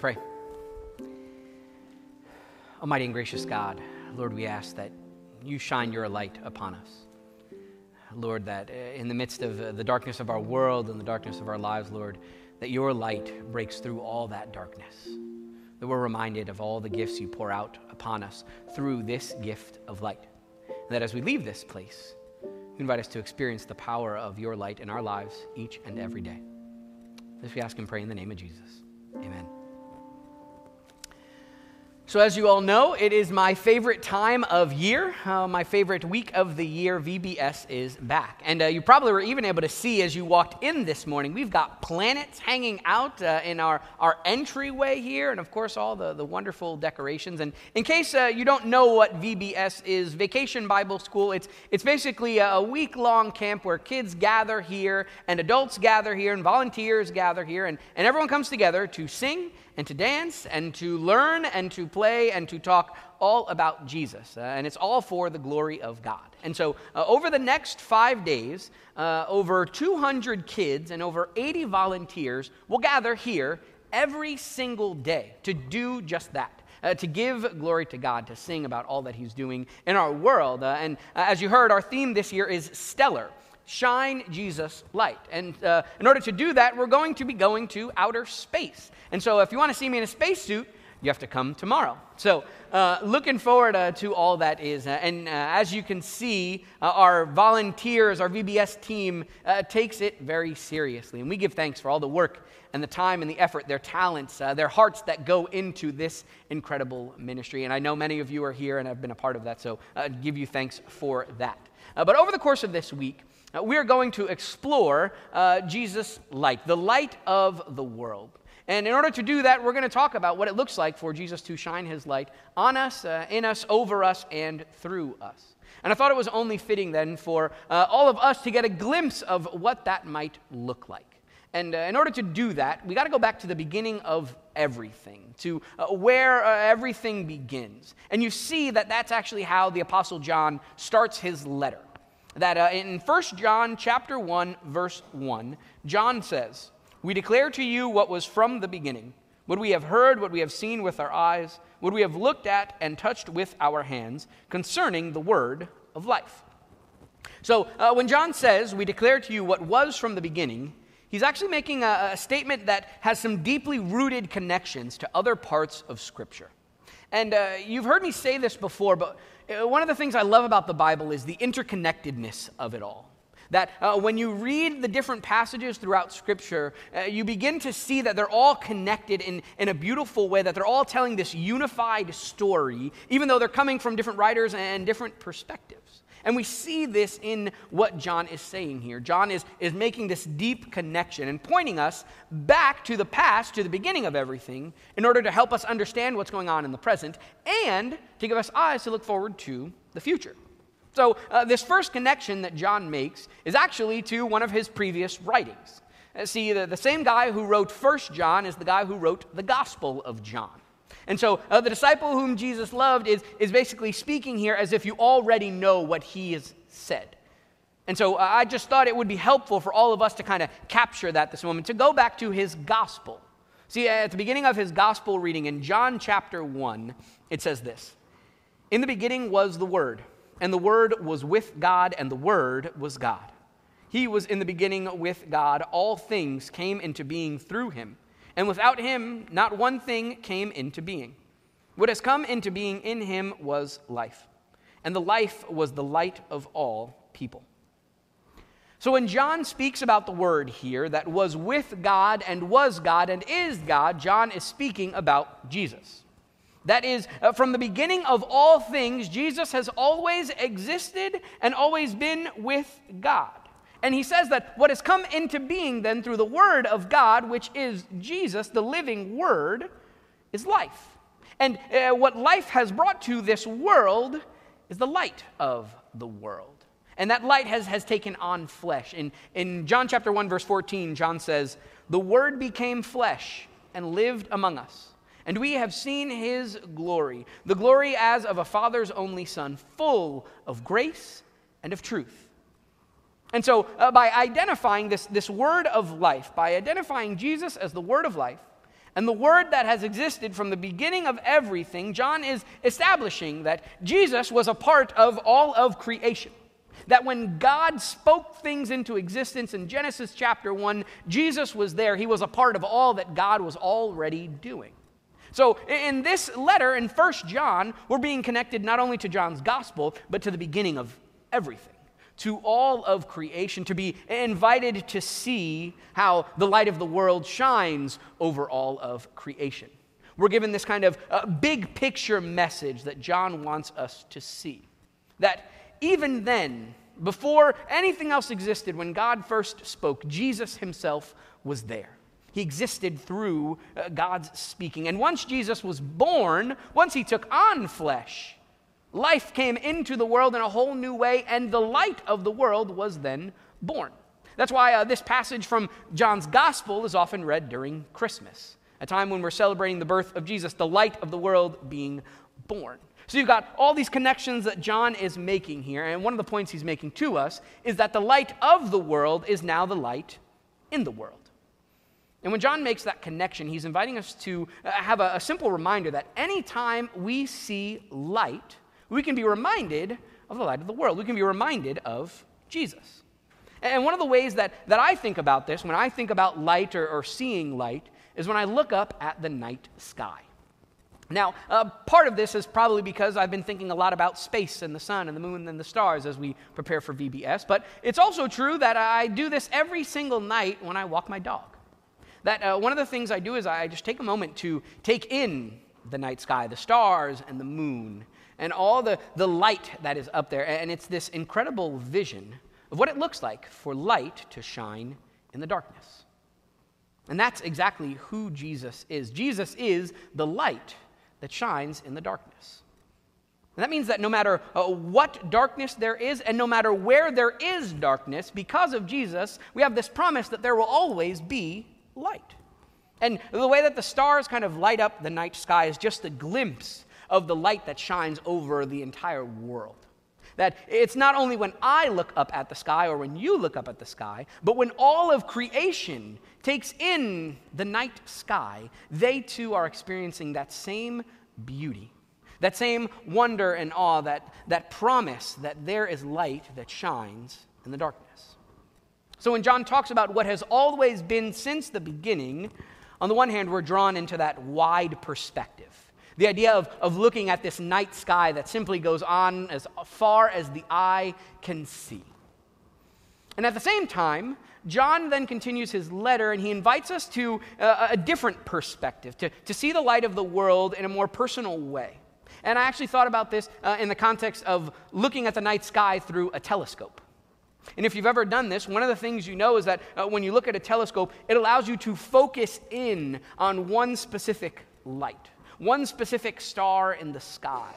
pray. Almighty and gracious God, Lord, we ask that you shine your light upon us. Lord, that uh, in the midst of uh, the darkness of our world and the darkness of our lives, Lord, that your light breaks through all that darkness. That we're reminded of all the gifts you pour out upon us through this gift of light. And that as we leave this place, you invite us to experience the power of your light in our lives each and every day. This we ask and pray in the name of Jesus. Amen. So, as you all know, it is my favorite time of year. Uh, my favorite week of the year, VBS is back. And uh, you probably were even able to see as you walked in this morning, we've got planets hanging out uh, in our, our entryway here, and of course, all the, the wonderful decorations. And in case uh, you don't know what VBS is, Vacation Bible School, it's, it's basically a week long camp where kids gather here, and adults gather here, and volunteers gather here, and, and everyone comes together to sing and to dance and to learn and to play and to talk all about Jesus. Uh, and it's all for the glory of God. And so, uh, over the next five days, uh, over 200 kids and over 80 volunteers will gather here every single day to do just that. Uh, to give glory to God, to sing about all that He's doing in our world. Uh, and uh, as you heard, our theme this year is stellar shine Jesus light. And uh, in order to do that, we're going to be going to outer space. And so if you want to see me in a spacesuit, you have to come tomorrow. So, uh, looking forward uh, to all that is. Uh, and uh, as you can see, uh, our volunteers, our VBS team, uh, takes it very seriously. And we give thanks for all the work and the time and the effort, their talents, their hearts that go into this incredible ministry. And I know many of you are here and have been a part of that, so I give you thanks for that. but over the course of this week, we are going to explore Jesus' light, the light of the world. And in order to do that, we're going to talk about what it looks like for Jesus to shine his light on us, uh, in us, over us, and through us. And I thought it was only fitting then for uh, all of us to get a glimpse of what that might look like. And uh, in order to do that, we got to go back to the beginning of everything, to uh, where uh, everything begins. And you see that that's actually how the Apostle John starts his letter. That uh, in 1 John chapter 1, verse 1, John says, we declare to you what was from the beginning, what we have heard, what we have seen with our eyes, what we have looked at and touched with our hands concerning the word of life. So, uh, when John says, We declare to you what was from the beginning, he's actually making a, a statement that has some deeply rooted connections to other parts of Scripture. And uh, you've heard me say this before, but one of the things I love about the Bible is the interconnectedness of it all. That uh, when you read the different passages throughout Scripture, uh, you begin to see that they're all connected in, in a beautiful way, that they're all telling this unified story, even though they're coming from different writers and different perspectives. And we see this in what John is saying here. John is, is making this deep connection and pointing us back to the past, to the beginning of everything, in order to help us understand what's going on in the present and to give us eyes to look forward to the future. So, uh, this first connection that John makes is actually to one of his previous writings. Uh, see, the, the, same guy who wrote First John is the guy who wrote the Gospel of John. And so, uh, the disciple whom Jesus loved is, is basically speaking here as if you already know what he has said. And so, uh, I just thought it would be helpful for all of us to kind of capture that this moment, to go back to his Gospel. See, at the beginning of his Gospel reading in John chapter 1, it says this In the beginning was the Word and the Word was with God, and the Word was God. He was in the beginning with God. All things came into being through him, and without him, not one thing came into being. What has come into being in him was life, and the life was the light of all people. So when John speaks about the Word here that was with God and was God and is God, John is speaking about Jesus. That is, uh, from the beginning of all things, Jesus has always existed and always been with God. And he says that what has come into being then through the Word of God, which is Jesus, the living Word, is life. And uh, what life has brought to this world is the light of the world. And that light has, has taken on flesh. In, in John chapter 1, verse 14, John says, The Word became flesh and lived among us and we have seen his glory, the glory as of a father's only son, full of grace and of truth. And so, uh, by identifying this, this word of life, by identifying Jesus as the word of life, And the word that has existed from the beginning of everything, John is establishing that Jesus was a part of all of creation. That when God spoke things into existence in Genesis chapter 1, Jesus was there. He was a part of all that God was already doing. So in this letter in First John, we're being connected not only to John's gospel, but to the beginning of everything, to all of creation, to be invited to see how the light of the world shines over all of creation. We're given this kind of uh, big picture message that John wants us to see. That even then, before anything else existed, when God first spoke, Jesus himself was there. He existed through uh, God's speaking. And once Jesus was born, once he took on flesh, life came into the world in a whole new way, and the light of the world was then born. That's why uh, this passage from John's gospel is often read during Christmas, a time when we're celebrating the birth of Jesus, the light of the world being born. So you've got all these connections that John is making here, and one of the points he's making to us is that the light of the world is now the light in the world. And when John makes that connection, he's inviting us to uh, have a, a simple reminder that anytime we see light, we can be reminded of the light of the world. We can be reminded of Jesus. And one of the ways that, that I think about this, when I think about light or, or seeing light, is when I look up at the night sky. Now, uh, part of this is probably because I've been thinking a lot about space and the sun and the moon and the stars as we prepare for VBS, but it's also true that I do this every single night when I walk my dog. That uh, one of the things I do is I just take a moment to take in the night sky, the stars and the moon, and all the, the light that is up there. And it's this incredible vision of what it looks like for light to shine in the darkness. And that's exactly who Jesus is. Jesus is the light that shines in the darkness. And that means that no matter uh, what darkness there is, and no matter where there is darkness, because of Jesus, we have this promise that there will always be light. And the way that the stars kind of light up the night sky is just a glimpse of the light that shines over the entire world. That it's not only when I look up at the sky or when you look up at the sky, but when all of creation takes in the night sky, they too are experiencing that same beauty, that same wonder and awe, that, that promise that there is light that shines in the darkness. So when John talks about what has always been since the beginning, on the one hand, we're drawn into that wide perspective. The idea of, of looking at this night sky that simply goes on as far as the eye can see. And at the same time, John then continues his letter and he invites us to a, a different perspective, to, to see the light of the world in a more personal way. And I actually thought about this uh, in the context of looking at the night sky through a telescope. And if you've ever done this, one of the things you know is that uh, when you look at a telescope, it allows you to focus in on one specific light, one specific star in the sky.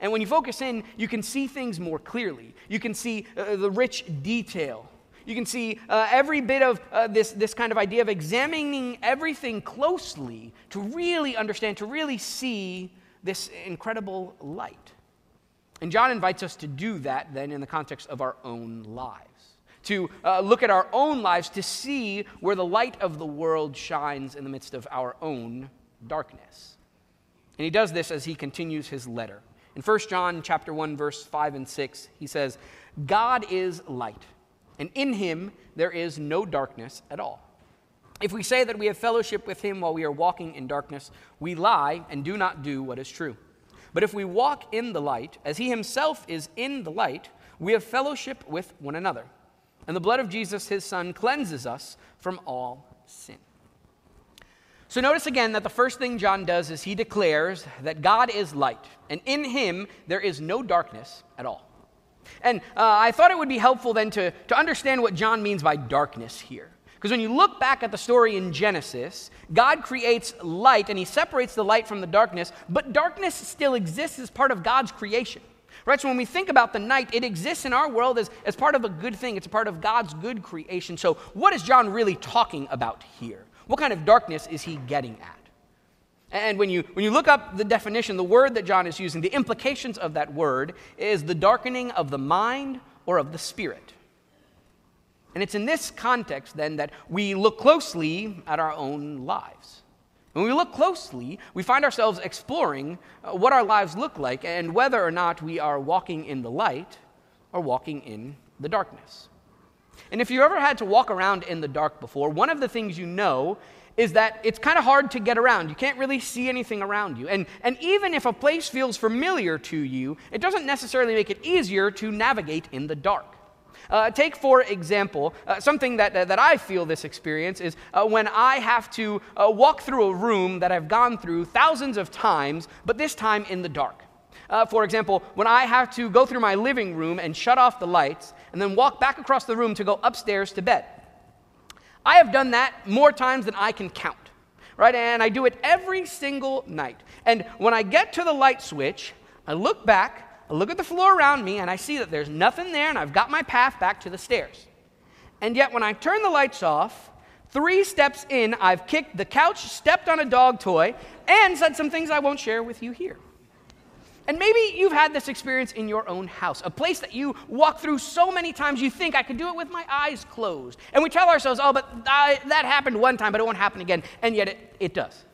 And when you focus in, you can see things more clearly. You can see uh, the rich detail. You can see uh, every bit of uh, this, this kind of idea of examining everything closely to really understand, to really see this incredible light. And John invites us to do that then in the context of our own lives. To uh, look at our own lives to see where the light of the world shines in the midst of our own darkness. And he does this as he continues his letter. In 1 John chapter 1 verse 5 and 6, he says, "God is light, and in him there is no darkness at all. If we say that we have fellowship with him while we are walking in darkness, we lie and do not do what is true." But if we walk in the light, as he himself is in the light, we have fellowship with one another. And the blood of Jesus, his son, cleanses us from all sin. So notice again that the first thing John does is he declares that God is light, and in him there is no darkness at all. And uh, I thought it would be helpful then to, to understand what John means by darkness here. Because when you look back at the story in Genesis, God creates light and he separates the light from the darkness, but darkness still exists as part of God's creation. Right? So when we think about the night, it exists in our world as, as part of a good thing. It's a part of God's good creation. So, what is John really talking about here? What kind of darkness is he getting at? And when you, when you look up the definition, the word that John is using, the implications of that word is the darkening of the mind or of the spirit. And it's in this context, then, that we look closely at our own lives. When we look closely, we find ourselves exploring uh, what our lives look like and whether or not we are walking in the light or walking in the darkness. And if you ever had to walk around in the dark before, one of the things you know is that it's kind of hard to get around. You can't really see anything around you. And, and even if a place feels familiar to you, it doesn't necessarily make it easier to navigate in the dark. Uh, take, for example, uh, something that, that I feel this experience is uh, when I have to uh, walk through a room that I've gone through thousands of times, but this time in the dark. Uh, for example, when I have to go through my living room and shut off the lights and then walk back across the room to go upstairs to bed. I have done that more times than I can count, right? And I do it every single night. And when I get to the light switch, I look back, I look at the floor around me, and I see that there's nothing there, and I've got my path back to the stairs. And yet, when I turn the lights off, three steps in, I've kicked the couch, stepped on a dog toy, and said some things I won't share with you here. And maybe you've had this experience in your own house, a place that you walk through so many times you think, I could do it with my eyes closed. And we tell ourselves, oh, but I, that happened one time, but it won't happen again. And yet it, it does.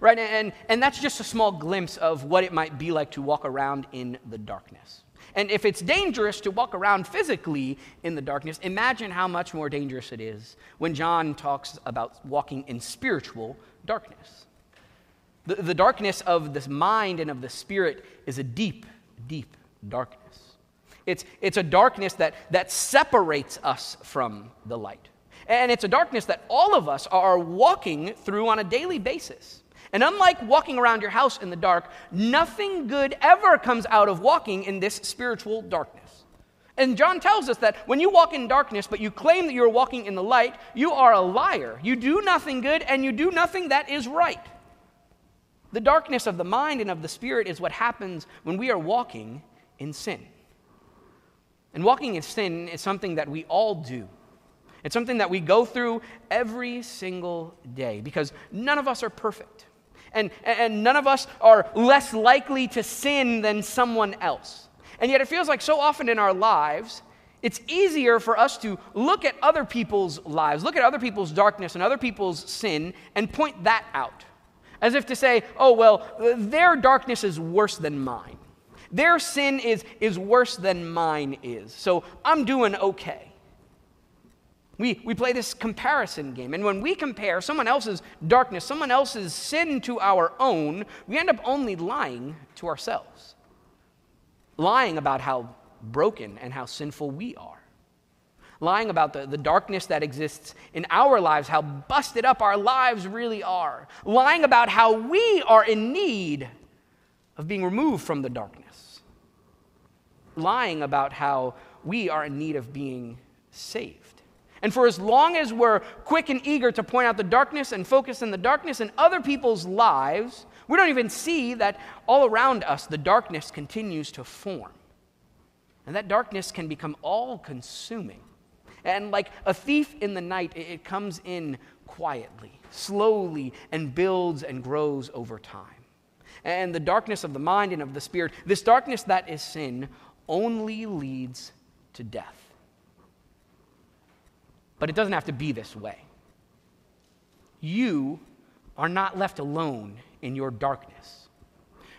Right? And, and that's just a small glimpse of what it might be like to walk around in the darkness. And if it's dangerous to walk around physically in the darkness, imagine how much more dangerous it is when John talks about walking in spiritual darkness. The, the darkness of this mind and of the spirit is a deep, deep darkness. It's, it's a darkness that, that separates us from the light. And it's a darkness that all of us are walking through on a daily basis. And unlike walking around your house in the dark, nothing good ever comes out of walking in this spiritual darkness. And John tells us that when you walk in darkness, but you claim that you're walking in the light, you are a liar. You do nothing good and you do nothing that is right. The darkness of the mind and of the spirit is what happens when we are walking in sin. And walking in sin is something that we all do. It's something that we go through every single day because none of us are perfect. And, and none of us are less likely to sin than someone else. And yet, it feels like so often in our lives, it's easier for us to look at other people's lives, look at other people's darkness and other people's sin, and point that out. As if to say, oh, well, their darkness is worse than mine. Their sin is, is worse than mine is. So I'm doing okay. We, we play this comparison game. And when we compare someone else's darkness, someone else's sin to our own, we end up only lying to ourselves. Lying about how broken and how sinful we are lying about the, the darkness that exists in our lives, how busted up our lives really are, lying about how we are in need of being removed from the darkness, lying about how we are in need of being saved. And for as long as we're quick and eager to point out the darkness and focus on the darkness in other people's lives, we don't even see that all around us the darkness continues to form. And that darkness can become all consuming. And like a thief in the night, it comes in quietly, slowly, and builds and grows over time. And the darkness of the mind and of the spirit, this darkness that is sin, only leads to death. But it doesn't have to be this way. You are not left alone in your darkness.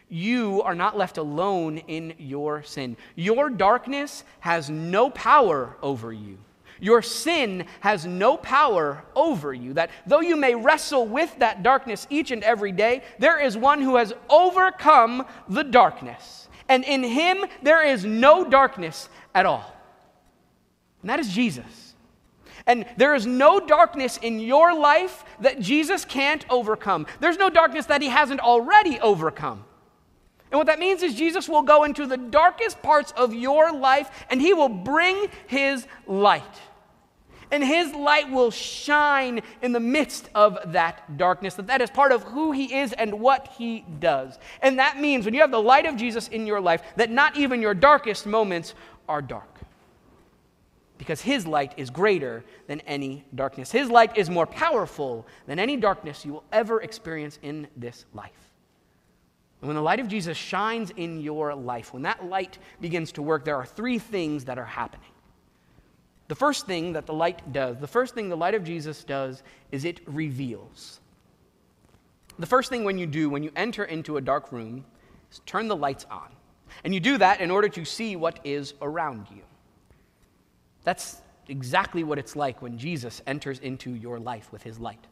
You are not left alone in your sin. Your darkness has no power over you. Your sin has no power over you. That though you may wrestle with that darkness each and every day, there is one who has overcome the darkness. And in him, there is no darkness at all. And that is Jesus. And there is no darkness in your life that Jesus can't overcome. There's no darkness that he hasn't already overcome. And what that means is Jesus will go into the darkest parts of your life and he will bring his light and his light will shine in the midst of that darkness that that is part of who he is and what he does. And that means when you have the light of jesus in your life that not even your darkest moments are dark. Because his light is greater than any darkness. His light is more powerful than any darkness you will ever experience in this life. And when the light of jesus shines in your life when that light begins to work there are three things that are happening the first thing that the light does, the first thing the light of Jesus does, is it reveals. the first thing when you do when you enter into a dark room is turn the lights on. And you do that in order to see what is around you. That's exactly what it's like when Jesus enters into your life with his light.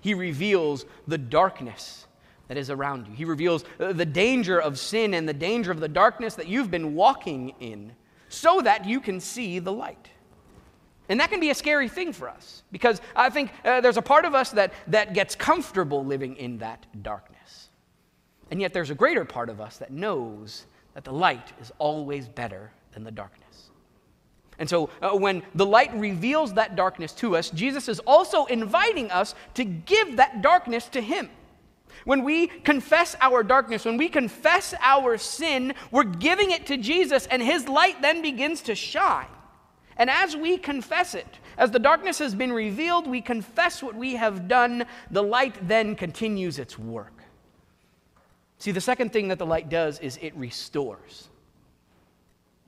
He reveals the darkness that is around you. He reveals uh, the danger of sin and the danger of the darkness that you've been walking in so that you can see the light. And that can be a scary thing for us because I think uh, there's a part of us that, that gets comfortable living in that darkness. And yet there's a greater part of us that knows that the light is always better than the darkness. And so, uh, when the light reveals that darkness to us, Jesus is also inviting us to give that darkness to Him. When we confess our darkness, when we confess our sin, we're giving it to Jesus, and His light then begins to shine. And as we confess it, as the darkness has been revealed, we confess what we have done, the light then continues its work. See, the second thing that the light does is it restores.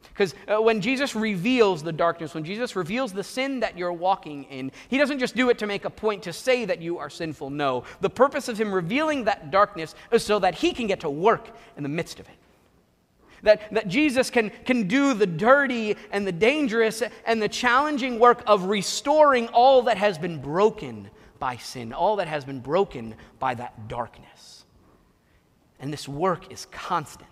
Because uh, when Jesus reveals the darkness, when Jesus reveals the sin that you're walking in, he doesn't just do it to make a point to say that you are sinful. No. The purpose of him revealing that darkness is so that he can get to work in the midst of it. That, that Jesus can, can do the dirty and the dangerous and the challenging work of restoring all that has been broken by sin, all that has been broken by that darkness. And this work is constant.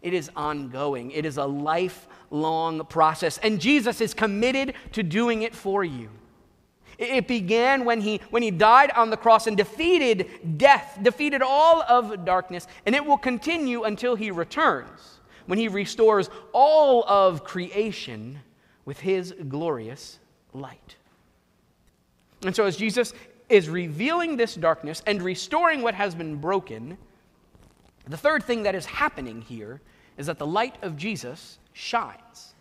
It is ongoing. It is a lifelong process. And Jesus is committed to doing it for you. It began when he, when he died on the cross and defeated death, defeated all of darkness, and it will continue until he returns, when he restores all of creation with his glorious light. And so, as Jesus is revealing this darkness and restoring what has been broken, the third thing that is happening here is that the light of Jesus shines.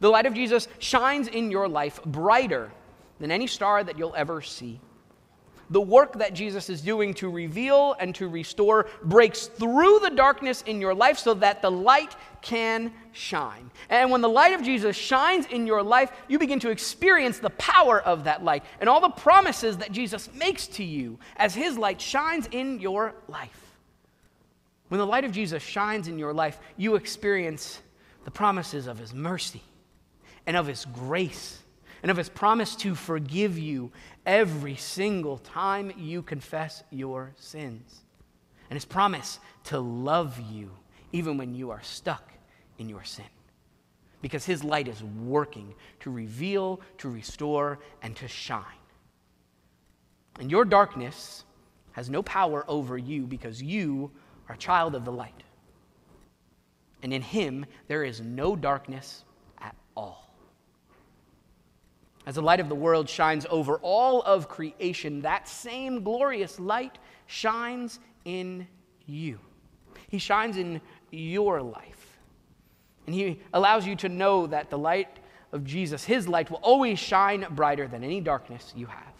The light of Jesus shines in your life brighter than any star that you'll ever see. The work that Jesus is doing to reveal and to restore breaks through the darkness in your life so that the light can shine. And when the light of Jesus shines in your life, you begin to experience the power of that light and all the promises that Jesus makes to you as his light shines in your life. When the light of Jesus shines in your life, you experience the promises of His mercy and of His grace and of His promise to forgive you every single time you confess your sins, and His promise to love you even when you are stuck in your sin. Because His light is working to reveal, to restore, and to shine. And your darkness has no power over you because you are a child of the light and in him there is no darkness at all. As the light of the world shines over all of creation, that same glorious light shines in you. He shines in your life. And he allows you to know that the light of Jesus, his light, will always shine brighter than any darkness you have.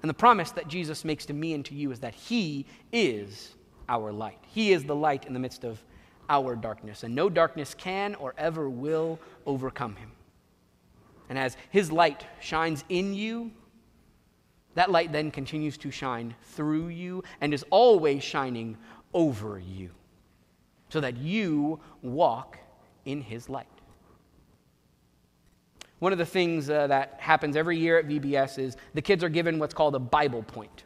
And the promise that Jesus makes to me and to you is that he is our light. He is the light in the midst of our darkness, and no darkness can or ever will overcome him. And as his light shines in you, that light then continues to shine through you and is always shining over you, so that you walk in his light. One of the things uh, that happens every year at VBS is the kids are given what's called a Bible point.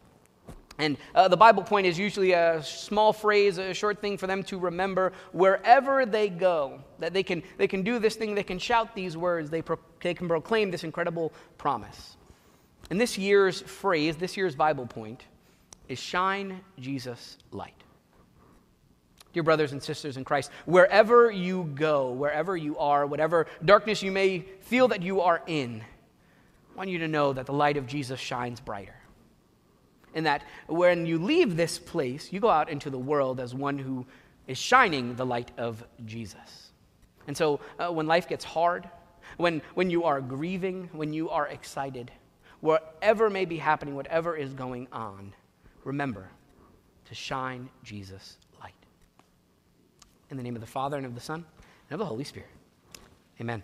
And uh, the Bible point is usually a small phrase, a short thing for them to remember wherever they go. That they can, they can do this thing, they can shout these words, they, pro- they can proclaim this incredible promise. And this year's phrase, this year's Bible point, is shine Jesus light. Dear brothers and sisters in Christ, wherever you go, wherever you are, whatever darkness you may feel that you are in, I want you to know that the light of Jesus shines brighter in that when you leave this place, you go out into the world as one who is shining the light of Jesus. And so uh, when life gets hard, when, when you are grieving, when you are excited, whatever may be happening, whatever is going on, remember to shine Jesus' light. In the name of the Father, and of the Son, and of the Holy Spirit. Amen.